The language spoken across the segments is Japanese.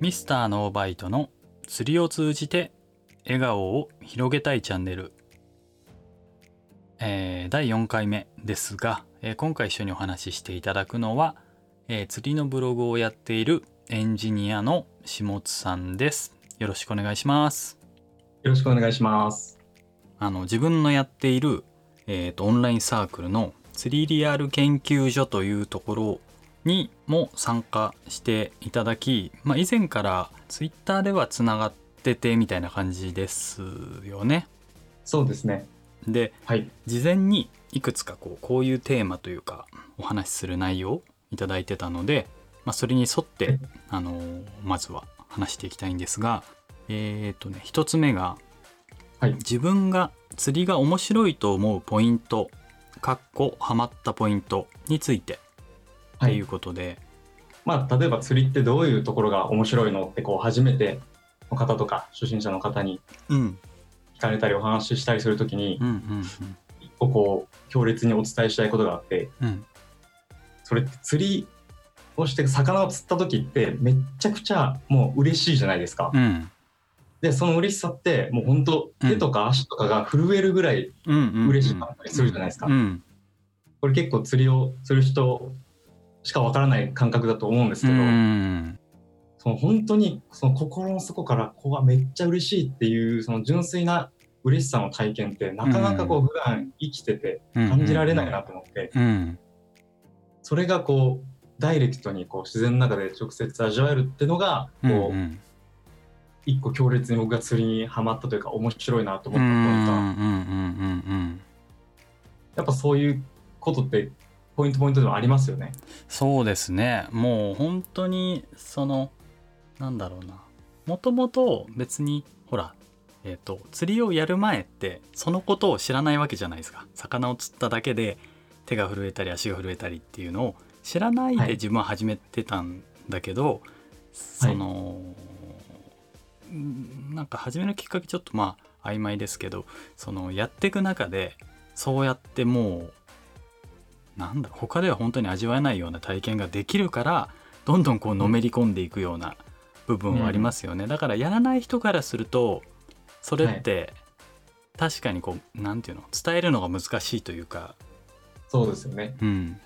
ミスターノーバイトの釣りを通じて笑顔を広げたいチャンネル、えー第4回目ですが、えー今回一緒にお話ししていただくのは、えー釣りのブログをやっているエンジニアの下津さんです。よろしくお願いします。よろしくお願いします。あの自分のやっている、えーとオンラインサークルの釣りリアル研究所というところにも参加していただき、まあ、以前からツイッターではつながっててみたいな感じですよね。そうですね。ではい。事前にいくつかこうこういうテーマというかお話しする内容をいただいてたので、まあ、それに沿って、あのーまずは話していきたいんですがえっ、とね一つ目がはい。自分が釣りが面白いと思うポイントかっこハマったポイントについてはいっていう。ことで、まあ、例えば釣りってどういうところが面白いのって、こう、初めての方とか、初心者の方にうん、聞かれたりお話ししたりするときにう、んうん一個こう、強烈にお伝えしたいことがあって、うん。うんそれって釣りをして魚を釣った時って、めっちゃくちゃもう嬉しいじゃないですか。うん。で、その嬉しさって、もう本当手とか足とかが震えるぐらい嬉しかったりするじゃないですか。うん。これ結構釣りをする人しかわからない感覚だと思うんですうけど、ん。その本当にその心の底からここがめっちゃ嬉しいっていうその純粋な嬉しさの体験ってなかなかこう普段生きてて感じられないなと思って、うん。それがこうダイレクトにこう自然の中で直接味わえるってのがうんこううん一個強烈に僕が釣りにはまったというか面白いなと思ったポイント。やっぱそういうことってポイントポイントでもありますよね。そうですね。もう本当にそのなんだろうな。もともと別にほらえっ、と釣りをやる前ってそのことを知らないわけじゃないですか。魚を釣っただけで手が震えたり足が震えたりっていうのを知らないはい。で自分は始めてたんだけど、その、うんなんか始めるきっかけちょっとまあ曖昧ですけどそのやっていく中でそうやってもうなんだ他では本当に味わえないような体験ができるからどんどんこうのめり込んでいくような部分はありますよね、だからやらない人からするとそれって確かにこうなんていうの伝えるのが難しいというか。そうですよね。うん。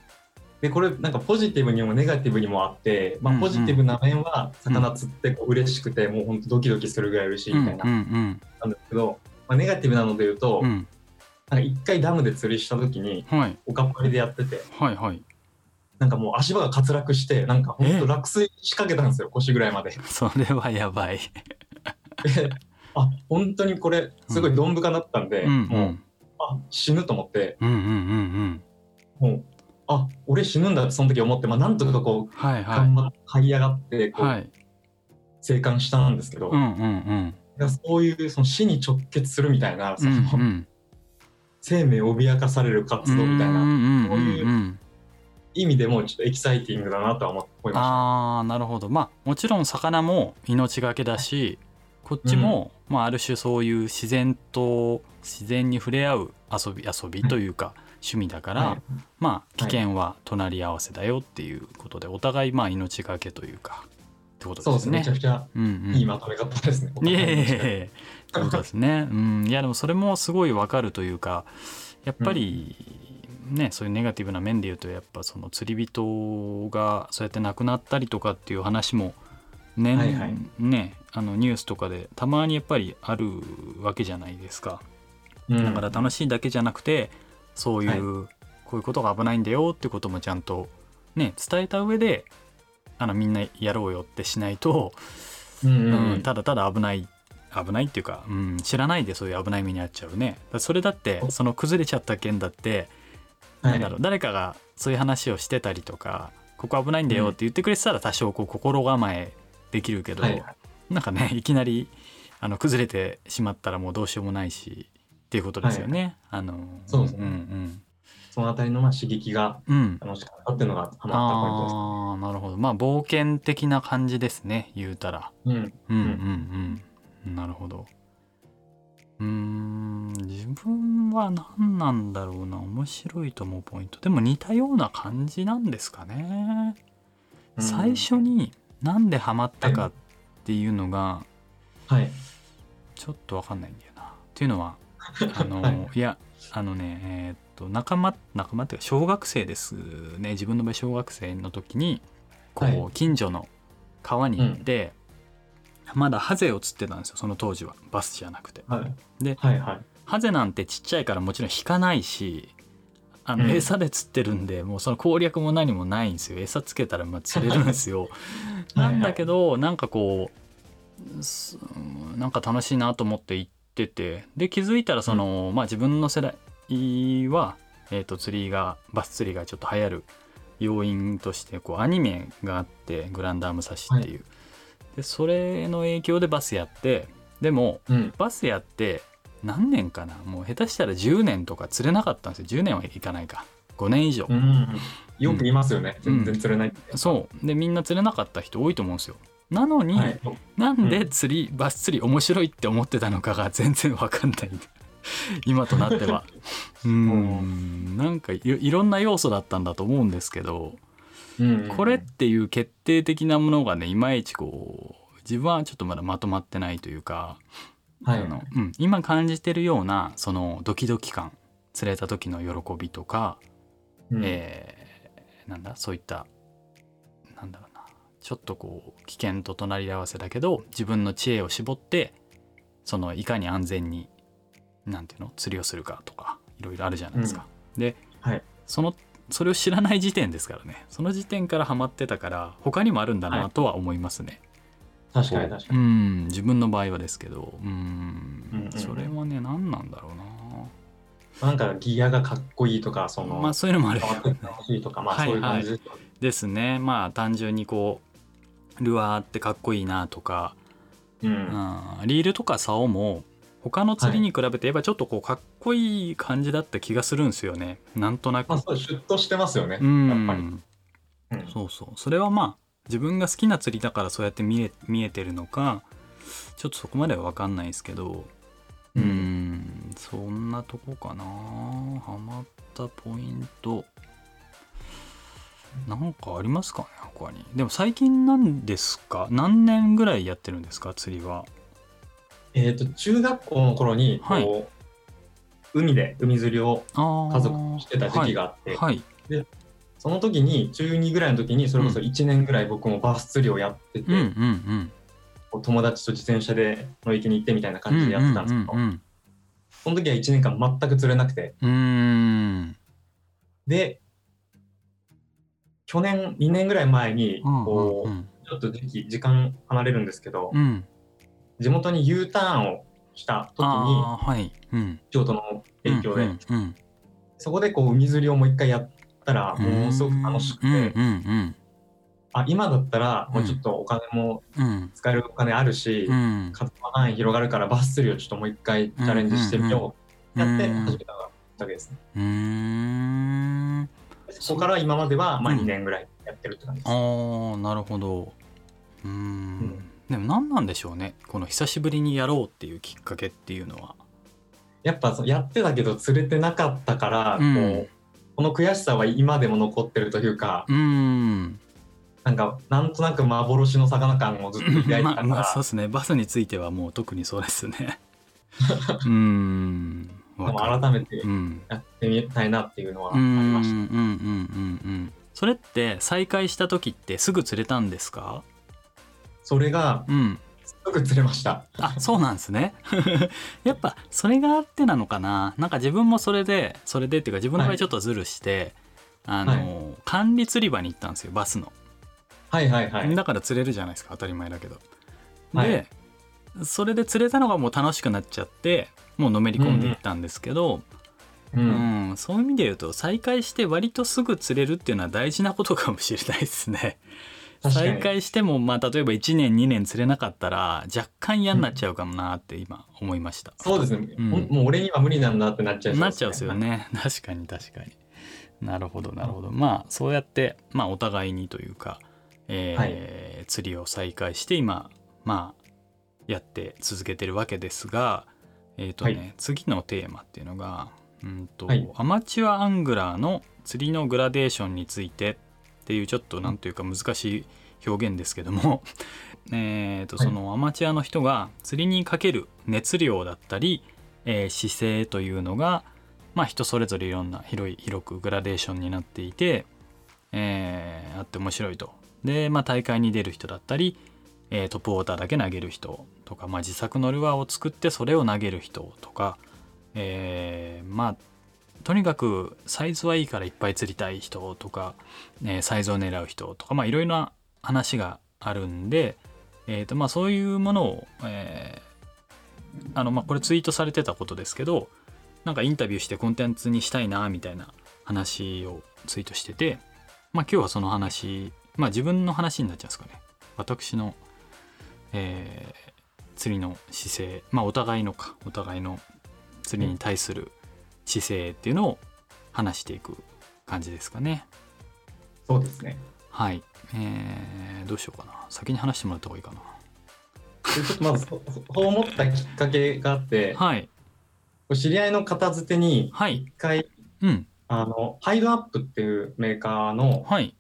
でこれなんかポジティブにもネガティブにもあって、まあ、うんうん。ポジティブな面は魚釣ってこう嬉しくて、もう本当ドキドキするぐらい嬉しいみたいな、うんうんなんですけど、まあ、ネガティブなので言うと、うんうんなんか一回ダムで釣りした時にはい。おかっぱりでやってて。はいはい。なんかもう足場が滑落してなんか本当落水しかけたんですよ腰ぐらいまで。それはやばい。であ本当にこれすごいどん深だったんで、うん。うもうん。あ死ぬと思って。うんうんうんうん。もうあ俺死ぬんだってその時思って、まあ、なんとかこうはいは頑張って這い上がってこいうはい。生還したんですけど、うんうんうん。いやそういうその死に直結するみたいな、そのうんうん生命を脅かされる活動みたいな、うんうんそういううん意味でもちょっとエキサイティングだなとは思思いましああなるほど。まあもちろん魚も命がけだしこっちも、まあ、ある種そういう自然と自然に触れ合う遊び遊びというか、趣味だかた。ら、はい。まあ危険は隣り合わせだよっていうことでお互いまあ命がけというかってことそうですすね。でねめちゃ。くちゃうんうんいいまとめ方ですね。いえいえいえってことですね。うん、いやでもそれもすごいわかるというかやっぱりね、そういうネガティブな面で言うとやっぱその釣り人がそうやって亡くなったりとかっていう話も年、はいはいねあのニュースとかでたまにやっぱりあるわけじゃないですか。うんだから楽しいだけじゃなくてそういう、はこういうことが危ないんだよってこともちゃんとね伝えた上であのみんなやろうよってしないと。うんうんうん、ただただ危ない危ないっていうか、うん、知らないでそういう危ない目に遭っちゃうね。それだってその崩れちゃった件だって、なんだろう誰かがそういう話をしてたりとかここ危ないんだよって言ってくれてたら多少こう心構えできるけど、はい。はいなんかねいきなりあの崩れてしまったらもうどうしようもないしっていうことですよね。あのそうですね。んそのあたりのまあ刺激が楽しかったっていうのがハマったポイントです。ああなるほど。まあ冒険的な感じですね言うたら。うん、うんうんうん。なるほど。うーん自分は何なんだろうな。面白いと思うポイント。でも似たような感じなんですかね、うん。最初になんでハマったかっっていうのがはい。ちょっと分かんないんだよな。っていうのはあの、はい。い、やあのねえーっと仲間仲間っていうか小学生ですね。自分の場合小学生の時にこう、は近所の川に行って、まだハゼを釣ってたんですよ。その当時は。バスじゃなくて。はい。ではいはい。ハゼなんてちっちゃいからもちろん引かないしあのうん。餌で釣ってるんで、もうその攻略も何もないんですよ。餌つけたらまあ釣れるんですよ。なんだけどなんかこうすなんか楽しいなと思って行ってて。で気づいたらその、まあ自分の世代は、えー、と釣りがバス釣りがちょっと流行る要因としてこうアニメがあって「グランダー武蔵」っていう、でそれの影響でバスやってでもうん。バスやって何年かな？もう下手したら10年とか釣れなかったんですよ。10年はいかないか。5年以上、うん。よく言いますよね。うん。全然釣れないって。そう。でみんな釣れなかった人多いと思うんですよ。なのに、はい。なんで釣り、バス釣り面白いって思ってたのかが全然わかんない 今となっては。うーん。なんかいいろんな要素だったんだと思うんですけどうん。これっていう決定的なものがねいまいちこう自分はちょっとまだまとまってないというかはい。あのうん、今感じてるようなそのドキドキ感釣れた時の喜びとか、うん。えーなんだそういったなんだろうなちょっとこう危険と隣り合わせだけど自分の知恵を絞ってそのいかに安全になんていうの釣りをするかとかいろいろあるじゃないですか。で、はいそのそれを知らない時点ですからねその時点からハマってたから他にもあるんだはないとは思いますね。確かに確かうに。ん自分の場合はですけどうんうんうんそれはね何なんだろうななんかギアがかっこいいとか、その、まあそういうのもあるしいとか、まあはいそういう感じです。ですねまあ単純にこうルアーってかっこいいなとか、うん。うん、リールとか竿も他の釣りに比べて言えばちょっとこうかっこいい感じだった気がするんですよね。なんとなく。まあシュッとしてますよね。うやっぱり。んうん。そうそう。それはまあ自分が好きな釣りだからそうやって見え見えてるのかちょっとそこまでは分かんないですけど。ううんん。そんなとこかな。ハマったポイント。なんかありますかね他に。でも最近なんですか？何年ぐらいやってるんですか釣りは？えっと、中学校の頃に、はい。こう、海で海釣りを家族としてた時期があって、はい、その時に、中2ぐらいの時に、それこそ1年ぐらい僕もバス釣りをやってて、うんうんうん。こう友達と自転車で野池に行ってみたいな感じでやってたんですけど、うんうんその時は1年間全く釣れなくて、うんうん。で、去年、2年ぐらい前に、うんこう、うん。ちょっと時期、時間離れるんですけど、うん地元に U ターンをした時に、はい。うん。京都の影響で、うんうんそこでこう海釣りをもう一回やったら、うんものすごく楽しくて、うんうんあ、今だったらもうちょっとお金もうん。うん使えるお金あるし、うん。活動範囲広がるからバス釣りをちょっともう一回チャレンジしてみよう。やってうん始めたわけですね。うーん。そこから今まではまあうん。2年ぐらいやってるって感じです。ああなるほど。うーんでも何なんでしょうね。この久しぶりにやろうっていうきっかけっていうのは。やっぱやってたけど釣れてなかったから、うん。こうこの悔しさは今でも残ってるというか、うーん。なんかなんとなく幻の魚感をずっと抱いてたから、まあまあそうですね。バスについてはもう特にそうですね。うーん。でも改めてうん。やってみたいなっていうのはありました。うんうん。それって再開した時ってすぐ釣れたんですか？それがうん。すぐ釣れました。あそうなんですね。やっぱそれがあってなのかな。なんか自分もそれでそれでっていうか自分の場合ちょっとズルして、あの、管理釣り場に行ったんですよバスの、はいはいはい。だから釣れるじゃないですか当たり前だけど。はい。でそれで釣れたのがもう楽しくなっちゃってもうのめり込んでいったんですけど、ううん。んそういう意味で言うと再開して割とすぐ釣れるっていうのは大事なことかもしれないですね。再開しても、まあ、例えば1年2年釣れなかったら若干嫌になっちゃうかもなって今思いました。そうですね、うん。もう俺には無理なんだってなっちゃうなっちゃうんですよ。ね。確かに確かに。なるほどなるほど。まあそうやって、まあ、お互いにというか、えー釣りを再開して今まあやって続けてるわけですがえっ、とね、はい。次のテーマっていうのがうんと、はい。アマチュアアングラーの釣りのグラデーションについてっていうちょっとなんというか難しい表現ですけども えとそのアマチュアの人が釣りにかける熱量だったり、えー、姿勢というのが、まあ、人それぞれいろんな広い広くグラデーションになっていて、えー、あって面白いと。で、まあ、大会に出る人だったり、えー、トップウォーターだけ投げる人とか、まあ、自作のルアーを作ってそれを投げる人とか、えー、まあとにかくサイズはいいからいっぱい釣りたい人とか、えー、サイズを狙う人とかまあいろいろな話があるんで、えーとまあ、そういうものを、えー、あのまあこれツイートされてたことですけどなんかインタビューしてコンテンツにしたいなみたいな話をツイートしててまあ今日はその話まあ自分の話になっちゃうんですかね。私の、えー、釣りの姿勢まあお互いのかお互いの釣りに対する姿勢っていうのを話していく感じですかね。そうですね。はい。えー、どうしようかな。先に話してもらった方がいいかな。ちょっとまず、そう思ったきっかけがあって、はい。知り合いの片付てに、一回、はい、うん。あの、ハイドアップっていうメーカーの、はい。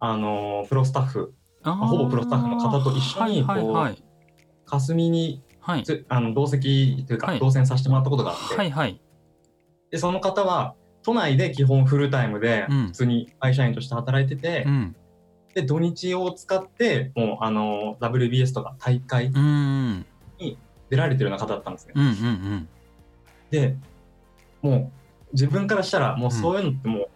あの、プロスタッフ、ほぼプロスタッフの方と一緒に、こう、はいはいはい、霞に、はい、あの同席というか、はい、同棲させてもらったことがあって、はいはい、でその方は都内で基本フルタイムで普通に会社員として働いてて、うん、で土日を使ってもうあの WBS とか大会に出られてるような方だったんですね。うんうんうん、でもう自分からしたらもうそういうのってもう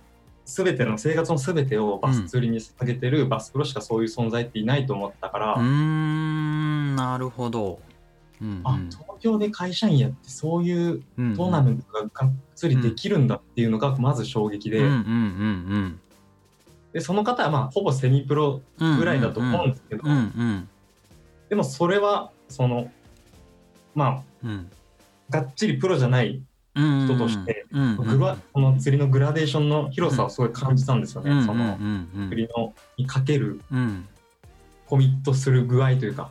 全ての生活の全てをバス釣りに捧げてるバスプロしかそういう存在っていないと思ったから。うんなるほど。うん。うん、あ東京で会社員やってそういうトーナメントががっつりできるんだっていうのがまず衝撃で,、でその方はまあほぼセミプロぐらいだと思うんですけど、でもそれはそのまあ、うん、がっちりプロじゃない人として、グラこの釣りのグラデーションの広さをすごい感じたんですよね、その釣りのにかける、コミットする具合というか。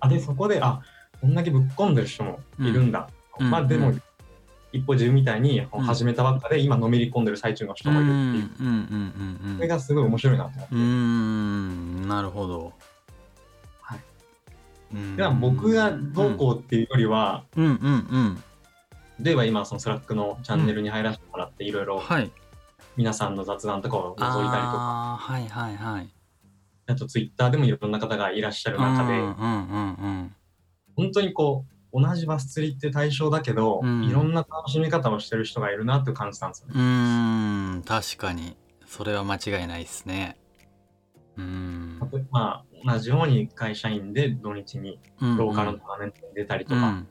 あでそこであこんだけぶっ込んでる人もいるんだ、うん、まあでも、うん、一歩自分みたいに始めたばっかで今のめり込んでる最中の人もいるっていう。それがすごい面白いなと思って。うん。なるほど。はい。では僕がどうこうっていうよりは、うん。うん。うん。例えば今そのスラックのチャンネルに入らせてもらっていろいろ皆さんの雑談とかを覗いたりとか、はいはいはいあとツイッターでもいろんな方がいらっしゃる中で、本当にこう同じバス釣りって対象だけど、うん、いろんな楽しみ方をしてる人がいるなって感じたんですよね。うん。確かに。それは間違いないですね。うん。まあ同じように会社員で土日にローカルのトーナメントに出たりとか、うん。うん、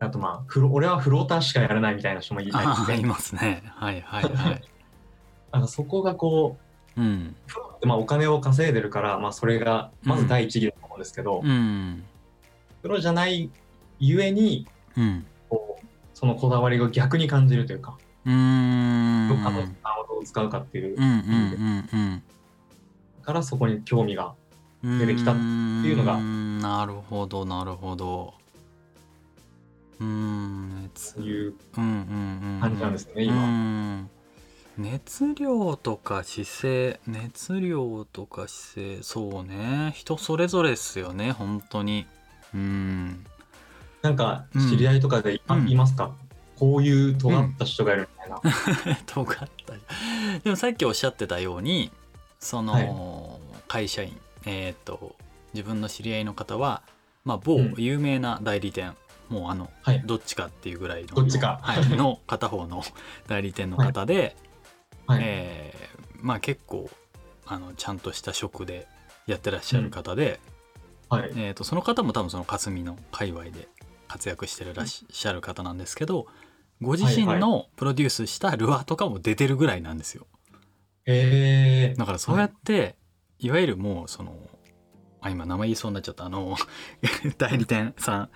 あとまあフロ俺はフローターしかやらないみたいな人もいたりして。いますね。はいはいはい。なんかそこがこう、うん、プロまあお金を稼いでるから、まあ、それがまず第一義だと思うんですけど、うん、プロじゃないゆえに、うん、こうそのこだわりを逆に感じるというかうん。どっかの時間をどう使うかっていう。うんうんうんうん、からそこに興味が出てきたっていうのがなるほどなるほど。うんそういう感じなんですね、今。熱量とか姿勢熱量とか姿勢そうね。人それぞれですよね本当に。うん。なんか知り合いとかでい,、いますか、こういう尖った人がいるみたいな、尖った。でもさっきおっしゃってたようにその、会社員えっ、と自分の知り合いの方はまあ某有名な代理店、もうあの、はい、どっちかっていうぐらいのどっちか、はい、の片方の代理店の方で、はい、えー、まあ結構あのちゃんとした職でやってらっしゃる方で、うん、はいえーと、その方も多分その霞の界隈で活躍してらっしゃる方なんですけど、ご自身のプロデュースしたルアーとかも出てるぐらいなんですよ。へえ。だからそうやって、い、わゆるもうそのあ今名前言いそうになっちゃったあの 代理店さ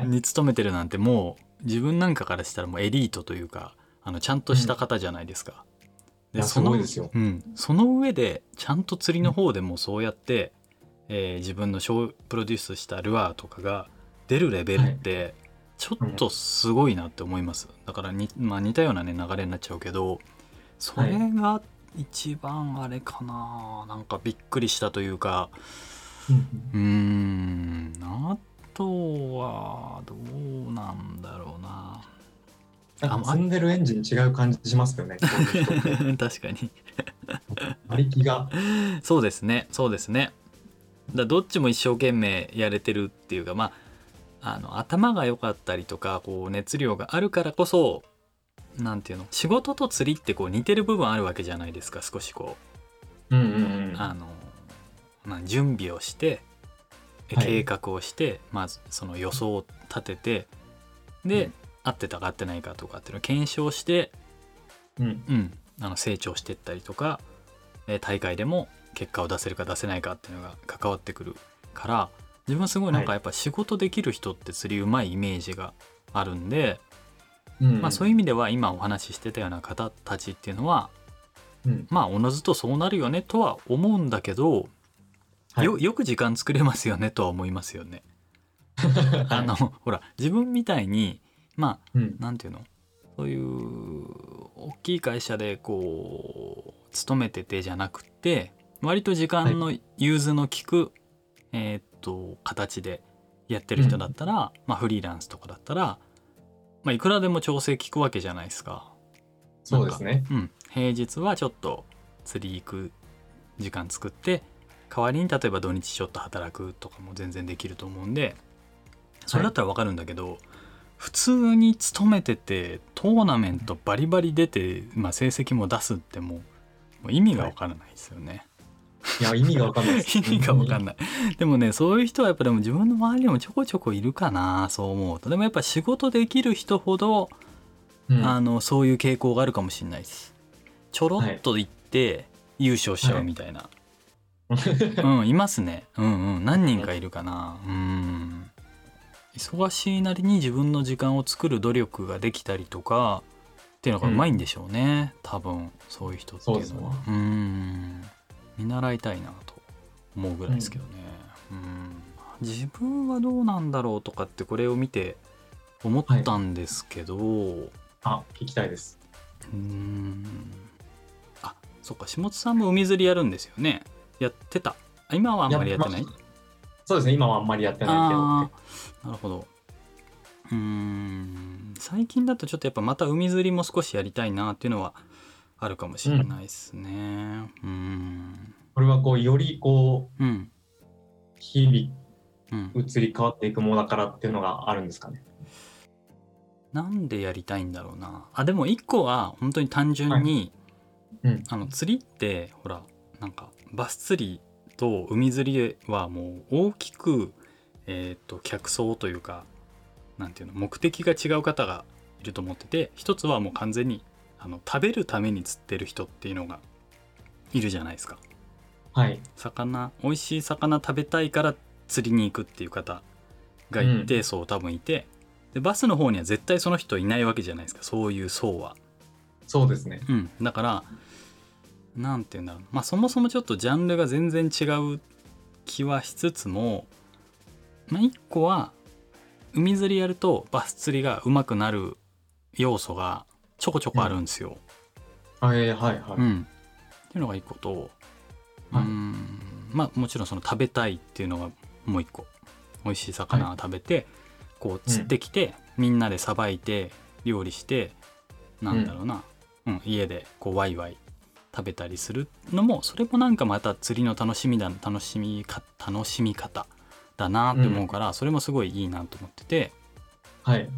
んに勤めてるなんてもう自分なんかからしたらもうエリートというかあのちゃんとした方じゃないですか。でそのうん、その上でちゃんと釣りの方でもそうやって、うん、えー、自分のショープロデュースしたルアーとかが出るレベルってちょっとすごいなって思います、だからに、まあ、似たようなね流れになっちゃうけどそれが一番あれかな。なんかびっくりしたというか。うんうん。あとはどうなんだろうななんか積んでるエンジン違う感じしますよね。確かに。馬力が。そうですね。そうですね。だどっちも一生懸命やれてるっていうかまああの頭が良かったりとかこう熱量があるからこそなんていうの仕事と釣りってこう似てる部分あるわけじゃないですか少しこう、うんうんうん、あの、まあ、準備をして計画をして、はい、まずその予想を立ててで、うん、合ってたか合ってないかとかっていうのを検証して、うん、うん、あの成長していったりとか大会でも結果を出せるか出せないかっていうのが関わってくるから自分はすごいなんかやっぱ仕事できる人って釣りうまいイメージがあるんで、まあ、そういう意味では今お話ししてたような方たちっていうのは、うん、まあおのずとそうなるよねとは思うんだけど、はい、よよく時間作れますよねとは思いますよね。あのほら自分みたいにまあ、うん、なんていうの？そういう大きい会社でこう勤めててじゃなくて割と時間の融通の利く、はい、えー、っと形でやってる人だったら、うん、まあ、フリーランスとかだったら、まあ、いくらでも調整効くわけじゃないですか。そうですね。うん、平日はちょっと釣り行く時間作って代わりに例えば土日ちょっと働くとかも全然できると思うんでそれだったら分かるんだけど、はい普通に勤めててトーナメントバリバリ出て、まあ、成績も出すってもう意味が分からないですよね。いや意味が分かんない 意味が分かんない。でもねそういう人はやっぱでも自分の周りにもちょこちょこいるかなそう思うと。でもやっぱ仕事できる人ほど、うん、あのそういう傾向があるかもしれないです。ちょろっと行って優勝しちゃうみたいな。はい、うんいますね。うんうん何人かいるかな。うん忙しいなりに自分の時間を作る努力ができたりとかっていうのがうまいんでしょうね、うん、多分そういう人っていうのは。うん。見習いたいなと思うぐらいですけどね、うん、自分はどうなんだろうとかってこれを見て思ったんですけど、はい、あ聞きたいです。うん。あそっか。下津さんも海釣りやるんですよね。やってた。今はあんまりやってない？そうですね。今はあんまりやってないけどなるほど。うん。最近だとちょっとやっぱまた海釣りも少しやりたいなっていうのはあるかもしれないですね。うん、これはこうよりこう、うん、日々移り変わっていくものだからっていうのがあるんですかね。なんでやりたいんだろうな。あでも一個は本当に単純に、はい。うん、あの釣りってほらなんかバス釣りと海釣りはもう大きくえっ、ー、と客層というかなんていうの目的が違う方がいると思ってて一つはもう完全にあの食べるために釣ってる人っていうのがいるじゃないですか。はい、魚美味しい魚食べたいから釣りに行くっていう方がいて、うん、そう多分いてでバスの方には絶対その人いないわけじゃないですかそういう層は。そうですね、うん、だから何て言うんだろう。まあそもそもちょっとジャンルが全然違う気はしつつもまあ、1個は海釣りやるとバス釣りがうまくなる要素がちょこちょこあるんですよ。うん、はいはいはい。うん、っていうのが1個と、はい、うん。まあもちろんその食べたいっていうのがもう1個。美味しい魚を食べて、はい、こう釣ってきて、うん、みんなでさばいて料理してなんだろうな、うん、うん、家でこうワイワイ食べたりするのもそれもなんかまた釣りの楽しみだ楽しみか楽しみ方だなって思うから、うん、それもすごいいいなと思ってて、はい、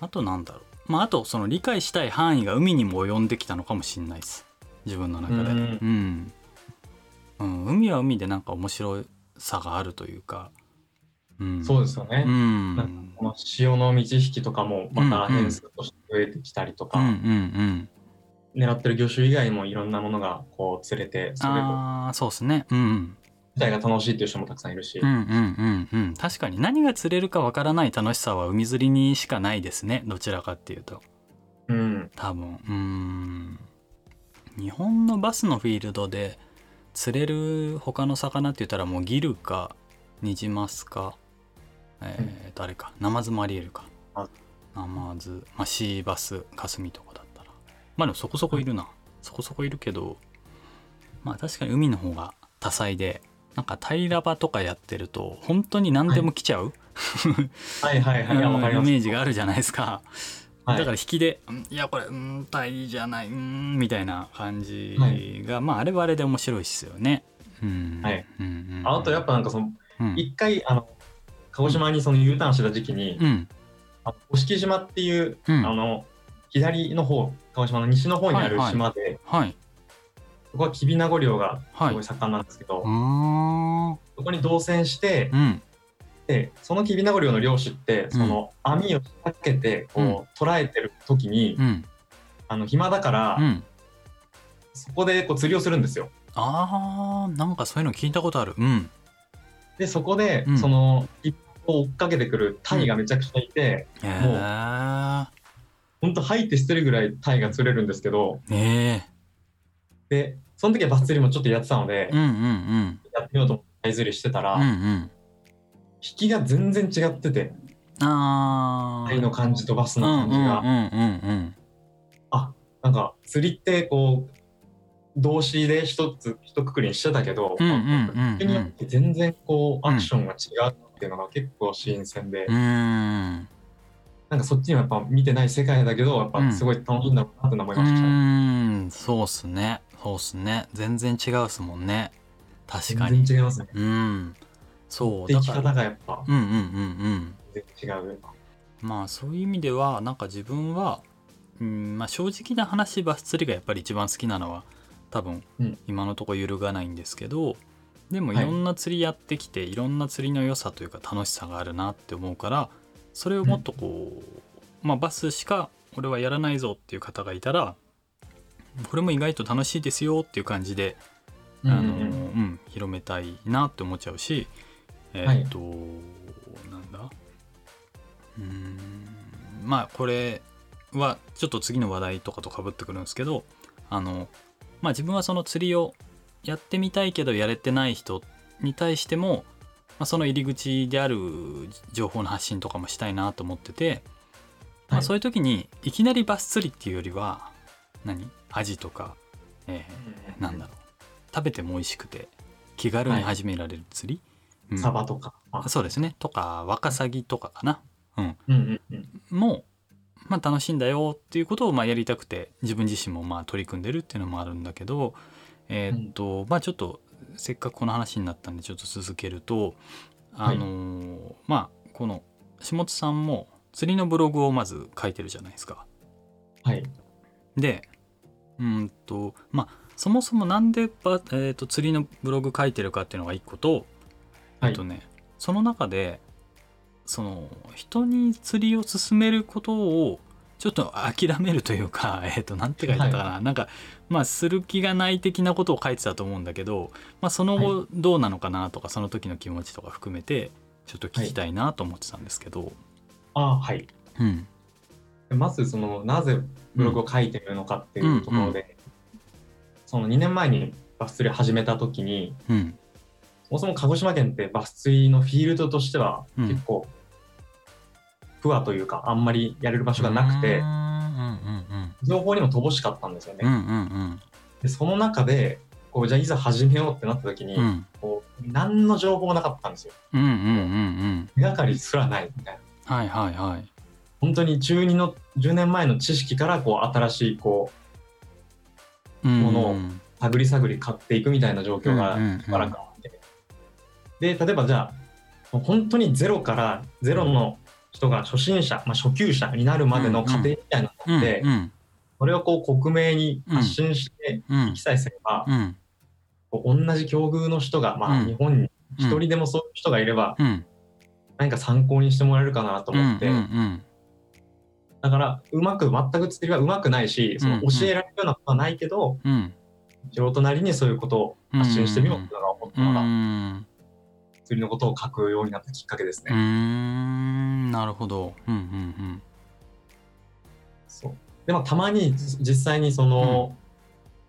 あとなんだろう。まああとその理解したい範囲が海にも及んできたのかもしれないです。自分の中で、うん、うん、海は海でなんか面白さがあるというか、うん、そうですよね、うん、この潮の満ち引きとかもまた変数として増えてきたりとか、うんうんうん。狙ってる魚種以外にもいろんなものがこう釣れてそれあそうですね。うん、自体が楽しいっていう人もたくさんいるし。うんうんうんうん。確かに何が釣れるかわからない楽しさは海釣りにしかないですね。どちらかっていうと。うん。多分。うん。日本のバスのフィールドで釣れる他の魚って言ったらもうギルかニジマスか、えー、誰かナマズもありえるか。ナマズ、まあ、シーバス、カスミとかだったら。まあでもそこそこいるな。そこそこいるけど、まあ確かに海の方が多彩でなんか平ら場とかやってると本当に何でも来ちゃう、はい、はい。はい。はい。イメージがあるじゃない。ですか。だから引きで「い。やこれうん体じゃない。うん」みたい。な感じが、はい、まああれはあれで面白い。ですよね。うん、はい、うんうんあとやっぱなんかその一、うん、回あの鹿児島にその U ターンした時期に、うん、あ五色島ってい。う、あの左の方鹿児島の西の方にある島で、はい、はい、そこはきびなご漁がすごい盛んなんですけど、はい、そこに動船して、うん、でそのきびなご漁の漁師ってその網を仕掛けてこう、捉えてる時に、あの暇だから、そこでこう釣りをするんですよ。あーなんかそういうの聞いたことある。うん、でそこで、その一歩追っかけてくるタイがめちゃくちゃいて、もうほんと吐いて捨てるぐらいタイが釣れるんですけど、えでその時はバス釣りもちょっとやってたので、うんうんうん、やってみようとタイ釣りしてたら、うんうん、引きが全然違っててあタイの感じとバスの感じが、あなんか釣りってこう動詞で一つ一括りにしてたけど、うんうんうんうん、によって全然こうアクションが違うっていうのが結構新鮮で、うん、なんかそっちにはやっぱ見てない世界だけどやっぱすごい楽しいんだろうなって思いました、うん、そうっすねそうっすね。全然違うっすもんね。確かに。全然違いますね。うん。そう。生き方がやっぱ。うんうんうんうん。全然違うまあそういう意味ではなんか自分は、うんまあ、正直な話バス釣りがやっぱり一番好きなのは多分今のところ揺るがないんですけど、でもい。ろんな釣りやってきて、はい、いろんな釣りの良さというか楽しさがあるなって思うからそれをもっとこう、うん、まあバスしか俺はやらないぞっていう方がいたらこれも意外と楽しいですよっていう感じで、あの、うん、うん、広めたいなって思っちゃうしえー、っと、はい、なんだ？うんまあこれはちょっと次の話題とかとかぶってくるんですけどあのまあ自分はその釣りをやってみたいけどやれてない人に対しても、まあ、その入り口である情報の発信とかもしたいなと思ってて、まあ、そういう時にいきなりバス釣りっていうよりは何？アジとか、えー、なんだろう。食べても美味しくて気軽に始められる釣り、はいうん、サバとか。そうですね。とかワカサギとかかな、うん、うんうんうん、もまあ、楽しいんだよっていうことをまあやりたくて自分自身もまあ取り組んでるっていうのもあるんだけど、えー、っと、うん、まあちょっとせっかくこの話になったんでちょっと続けるとあのーはい、まあこの下津さんも釣りのブログをまず書いてるじゃないですか。はい、でうんとまあそもそもなんで、えーと、釣りのブログ書いてるかっていうのが一個と、はい、とねその中でその人に釣りを進めることをちょっと諦めるというか、えっ、ー、と、なんて書いてたかな、はい、なんか、まあ、する気がない的なことを書いてたと思うんだけど、まあ、その後どうなのかなとか、はい、その時の気持ちとか含めて、ちょっと聞きたいなと思ってたんですけど。はい、ああ、はい。うん。まず、その、なぜブログを書いてるのかっていうところで、うんうん、その2年前にバス釣りを始めた時に、うん、そもそも鹿児島県ってバス釣りのフィールドとしては結構、うんプアというかあんまりやれる場所がなくて、情報にも乏しかったんですよね。でその中でこうじゃあいざ始めようってなった時に、うん、こう何の情報もなかったんですよ。手がかりすらないみたいな。はいはいはい。本当に中2の10年前の知識からこう新しいこうものを探り探り買っていくみたいな状況がしばらくあって。で例えばじゃあ本当にゼロからゼロの人が初心者、まあ、初級者になるまでの過程みたいなので、うんうん、それをこう克明に発信していきさえすれば、同じ境遇の人が、まあ、日本に一人でもそういう人がいれば、何か参考にしてもらえるかなと思って、だからうまく全く釣りはうまくないしその教えられるようなことはないけど、素人なりにそういうことを発信してみようっていうのが思ったのが。釣りのことを書くようになったきっかけですね。うん。なるほど。うんうんうん。そう。でもたまに実際にその、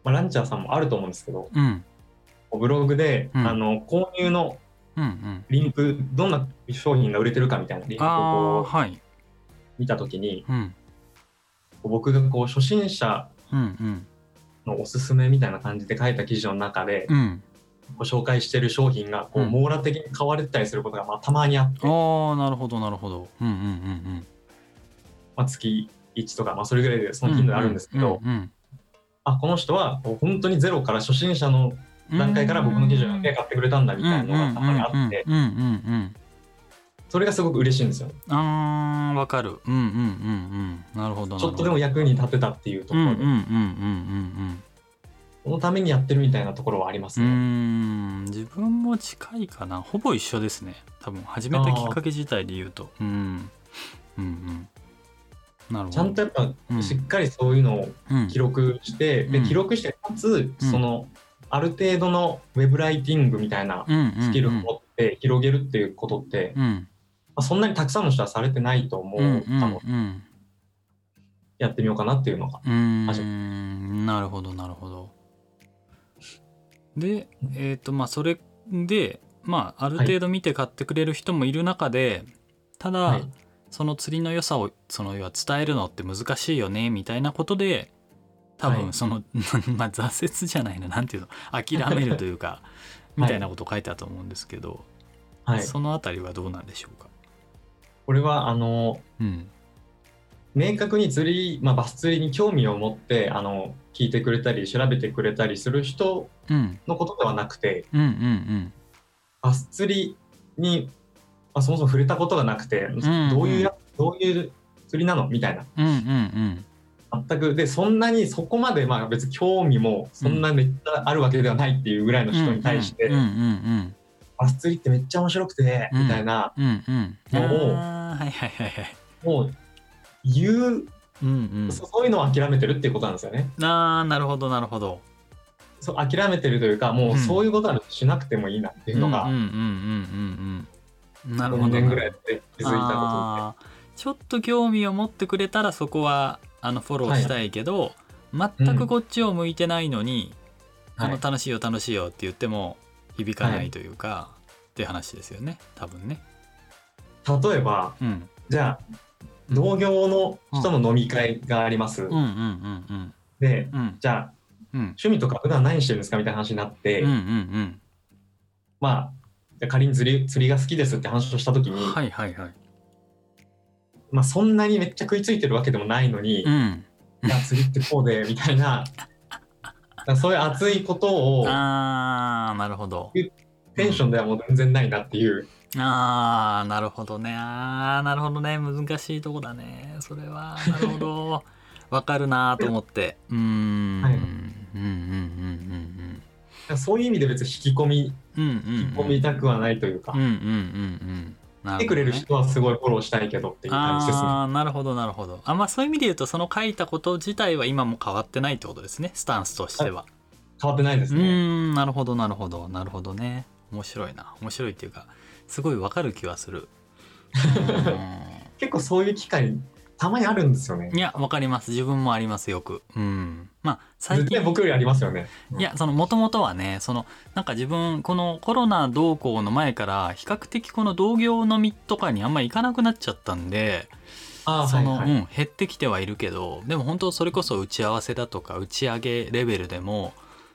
うん、まあ、ランチャーさんもあると思うんですけど、うん、ブログで、うん、あの購入のリンク、うん。うん、どんな商品が売れてるかみたいなリンクをはい、見た時に、僕がこう初心者のおすすめみたいな感じで書いた記事の中で、うん、ご紹介してる商品がこう網羅的に買われたりすることがまあたまにあって、ああなるほどなるほど。うんうんうんうん。まあ、月1とか、まあ、それぐらいでその頻度あるんですけど、うんうんうんうん、あこの人は本当にゼロから初心者の段階から僕の記事を買ってくれたんだみたいなのがたまにあってそれがすごく嬉しいんですよ。あわかる。うんうんうんうん。なるほどちょっとでも役に立てたっていうところで。このためにやってるみたいなところはありますね。うん。自分も近いかな。ほぼ一緒ですね。多分。始めたきっかけ自体で言うと。うんうんうんなるほど。ちゃんとやっぱしっかりそういうのを記録して、うん、で記録してかつ、うん、そのある程度のウェブライティングみたいなスキルを持って広げるっていうことって、うん。まあ、そんなにたくさんの人はされてないと思うかも、やってみようかなっていうのが。始なるほどなるほど。でえっ、ー、とまあそれでまあある程度見て買ってくれる人もいる中で、はい、ただ、はい、その釣りの良さをその要は伝えるのって難しいよねみたいなことで多分その、はい、まあ挫折じゃないのなんていうの諦めるというか みたいなこと書いてあると思うんですけど、はい、そのあたりはどうなんでしょうか？これはあの、うん、明確に釣り、まあ、バス釣りに興味を持ってあの聞いてくれたり調べてくれたりする人のことではなくて、うんうんうん。うん、バス釣りに、まあ、そもそも触れたことがなくて、うんうん、どういうやどういう釣りなの？みたいな、うんうんうん。全くでそんなにそこまでまあ別に興味もそんなめっちゃあるわけではないっていうぐらいの人に対してバス釣りってめっちゃ面白くてみたいな。のをもう。言う、うんうん、そういうのを諦めてるっていうことなんですよね。ああなるほどなるほど。そう諦めてるというかもうそういうことはしなくてもいいなっていうのがなるほど。2年ぐらいで気づいたことで。ちょっと興味を持ってくれたらそこはあのフォローしたいけど、はい、全くこっちを向いてないのに、うん、あの楽しいよ楽しいよって言っても響かないというか、はい、って話ですよね。多分ね。例えば、うん、じゃあ同業の人の飲み会があります。で、うん、じゃあ、うん、趣味とか普段何してるんですかみたいな話になって、まあ仮に釣り釣りが好きですって話をした時に、はいはいはい、まあ、そんなにめっちゃ食いついてるわけでもないのに、うん、いや釣りってこうでみたいな。そういう熱いことをあなるほどテンションではもう全然ないなっていう。うん、ああなるほどね。ああなるほどね。難しいとこだね。それは。なるほど。わかるなと思って。うん、はい、うんうんうんうんうん。そういう意味で別に引き込み、うんうんうん、引き込みたくはないというか。うんうんうんうん。来てくれる人はすごいフォローしたいけどっていう感じですね。あなるほどなるほど。あまあそういう意味で言うとその書いたこと自体は今も変わってないってことですね。スタンスとしては。変わってないですね。うんなるほどなるほど。なるほどね面白いな面白いっていうかすごいわかる気はする。結構そういう機会たまにあるんですよね。いや、わかります。自分もあります、よく。うん。まあ、最近。僕よりありますよね。うん、いや、その、もともとはね、その、なんか自分、このコロナ同行の前から、比較的この同業飲みとかにあんまり行かなくなっちゃったんで、あその、はいはい、うん、減ってきてはいるけど、でも本当それこそ打ち合わせだとか、打ち上げレベルでも、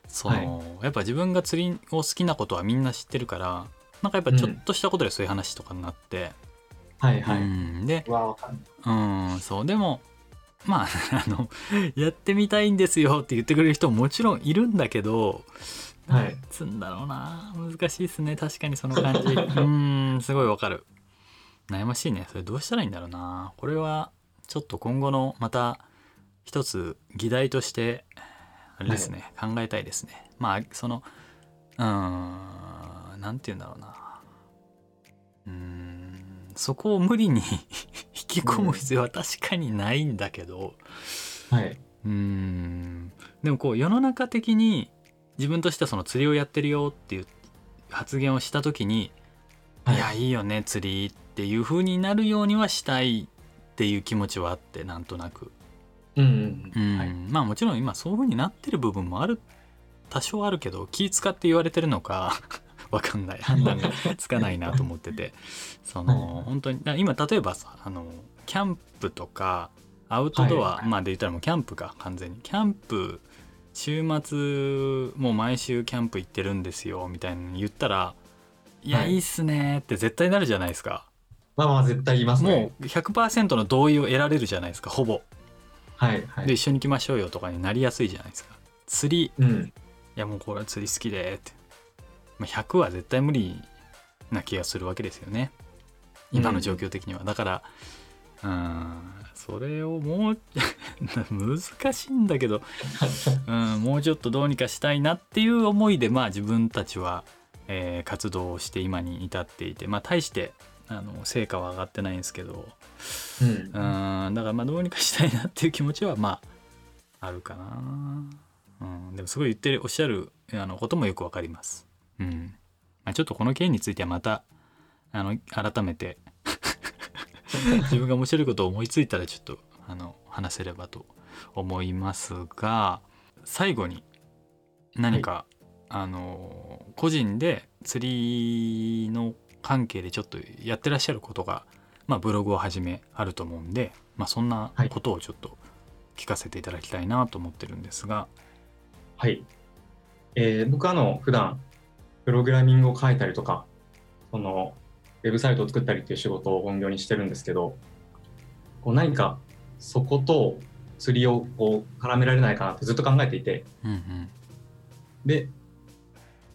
その、はい、やっぱ自分が釣りを好きなことはみんな知ってるから、なんかやっぱちょっとしたことでそういう話とかになって、はいはい。うん、で、うん、そう、でも、まあ、あの、やってみたいんですよって言ってくれる人ももちろんいるんだけど、はい。つんだろうな。難しいですね。確かにその感じ。うん、すごいわかる。悩ましいね。それどうしたらいいんだろうな。これは、ちょっと今後のまた一つ議題として、あれですね、はい、考えたいですね。まあ、その、うん、なんて言うんだろうな。うん、そこを無理に 引き込む必要は確かにないんだけど、はい、うんでもこう世の中的に自分としてはその釣りをやってるよっていう発言をした時に、はい、いやいいよね釣りっていう風になるようにはしたいっていう気持ちはあってなんとなく。うん、うん、はい、まあもちろん今そういう風になってる部分もある多少あるけど気使って言われてるのか わかんない。判断がつかないなと思ってて。その本当に今例えばさあのキャンプとかアウトドアまで言ったらもうキャンプか完全に。キャンプ週末もう毎週キャンプ行ってるんですよみたいに言ったら「いや、はい、いいっすね」って絶対なるじゃないですか。まあまあ絶対言いますね。もう100%の同意を得られるじゃないですかほぼ。はいはい、で一緒に行きましょうよとかになりやすいじゃないですか。釣り、うん、いやもうこれは釣り好きでって、まあ、100は絶対無理な気がするわけですよね。今の状況的には、うん、だからうんそれをもう 難しいんだけど、うん、もうちょっとどうにかしたいなっていう思いでまあ自分たちは、えー、活動をして今に至っていてまあ大してあの成果は上がってないんですけど、うん、うん。だからまあどうにかしたいなっていう気持ちはまああるかな、うん、でもすごい言ってるおっしゃるあのこともよくわかります。うん。まあ、ちょっとこの件についてはまたあの改めて 自分が面白いことを思いついたらちょっとあの話せればと思いますが最後に何か、はい、あの個人で釣りの関係でちょっとやってらっしゃることが、まあ、ブログをはじめあると思うんで、まあ、そんなことをちょっと聞かせていただきたいなと思ってるんですが。はい、えー、僕あの普段プログラミングを書いたりとかそのウェブサイトを作ったりっていう仕事を本業にしてるんですけどこう何かそこと釣りをこう絡められないかなってずっと考えていて、うんうん、で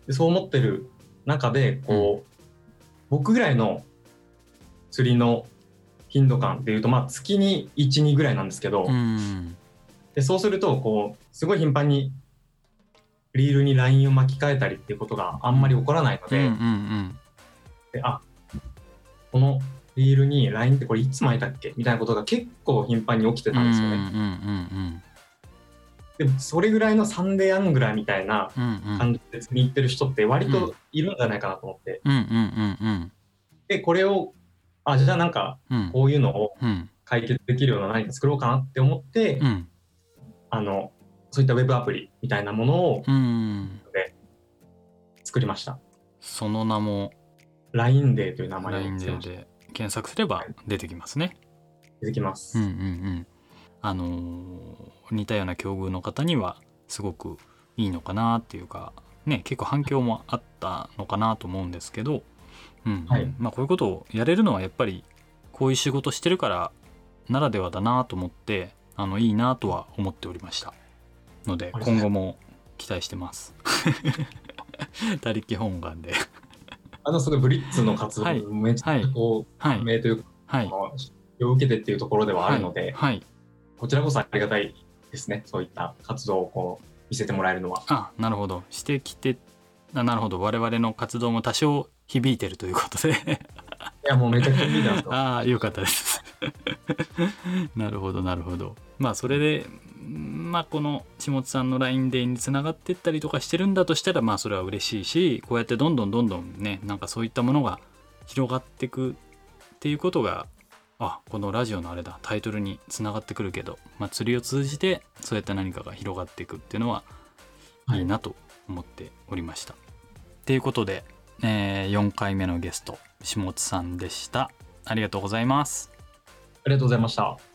そう思ってる中でこう、うん、僕ぐらいの釣りの頻度感でいうとまあ月に12ぐらいなんですけど、うん、でそうするとこうすごい頻繁にリールにラインを巻き替えたりっていうことがあんまり起こらないのでであこのリールに LINE ってこれいつ巻いたっけ？みたいなことが結構頻繁に起きてたんですよね。でもそれぐらいのサンデーアングラーみたいな感じで釣りに行ってる人って割といるんじゃないかなと思って。でこれをあじゃあなんかこういうのを解決できるような何か作ろうかなって思って、うん、あのそういったウェブアプリみたいなものを、で作りました。その名も LINE デーという名前で検索すれば出てきますね。出てきます。うんうんうん。あのー、似たような境遇の方にはすごくいいのかなっていうか、ね、結構反響もあったのかなと思うんですけど、うん、はい、まあこういうことをやれるのはやっぱりこういう仕事してるからならではだなと思ってあのいいなとは思っておりましたので今後も期待してます。他力本願で。あのそのブリッツの活動、はい、めちゃこう、はい、名というか、はい、を受けてっていうところではあるので、はい、こちらこそありがたいですね。そういった活動をこう見せてもらえるのは。あなるほど。してきてなるほど。我々の活動も多少響いてるということで。いやもうめちゃくちゃ響いてますああよかったです。なるほどなるほど。まあそれでまあこの下津さんの LINE でにつながってったりとかしてるんだとしたらまあそれは嬉しいしこうやってどんどんどんどんねなんかそういったものが広がっていくっていうことがあこのラジオのあれだタイトルにつながってくるけど、まあ、釣りを通じてそうやって何かが広がっていくっていうのはいいなと思っておりました。と、はい、いうことで、えー、4回目のゲスト下津さんでした。ありがとうございます。ありがとうございました。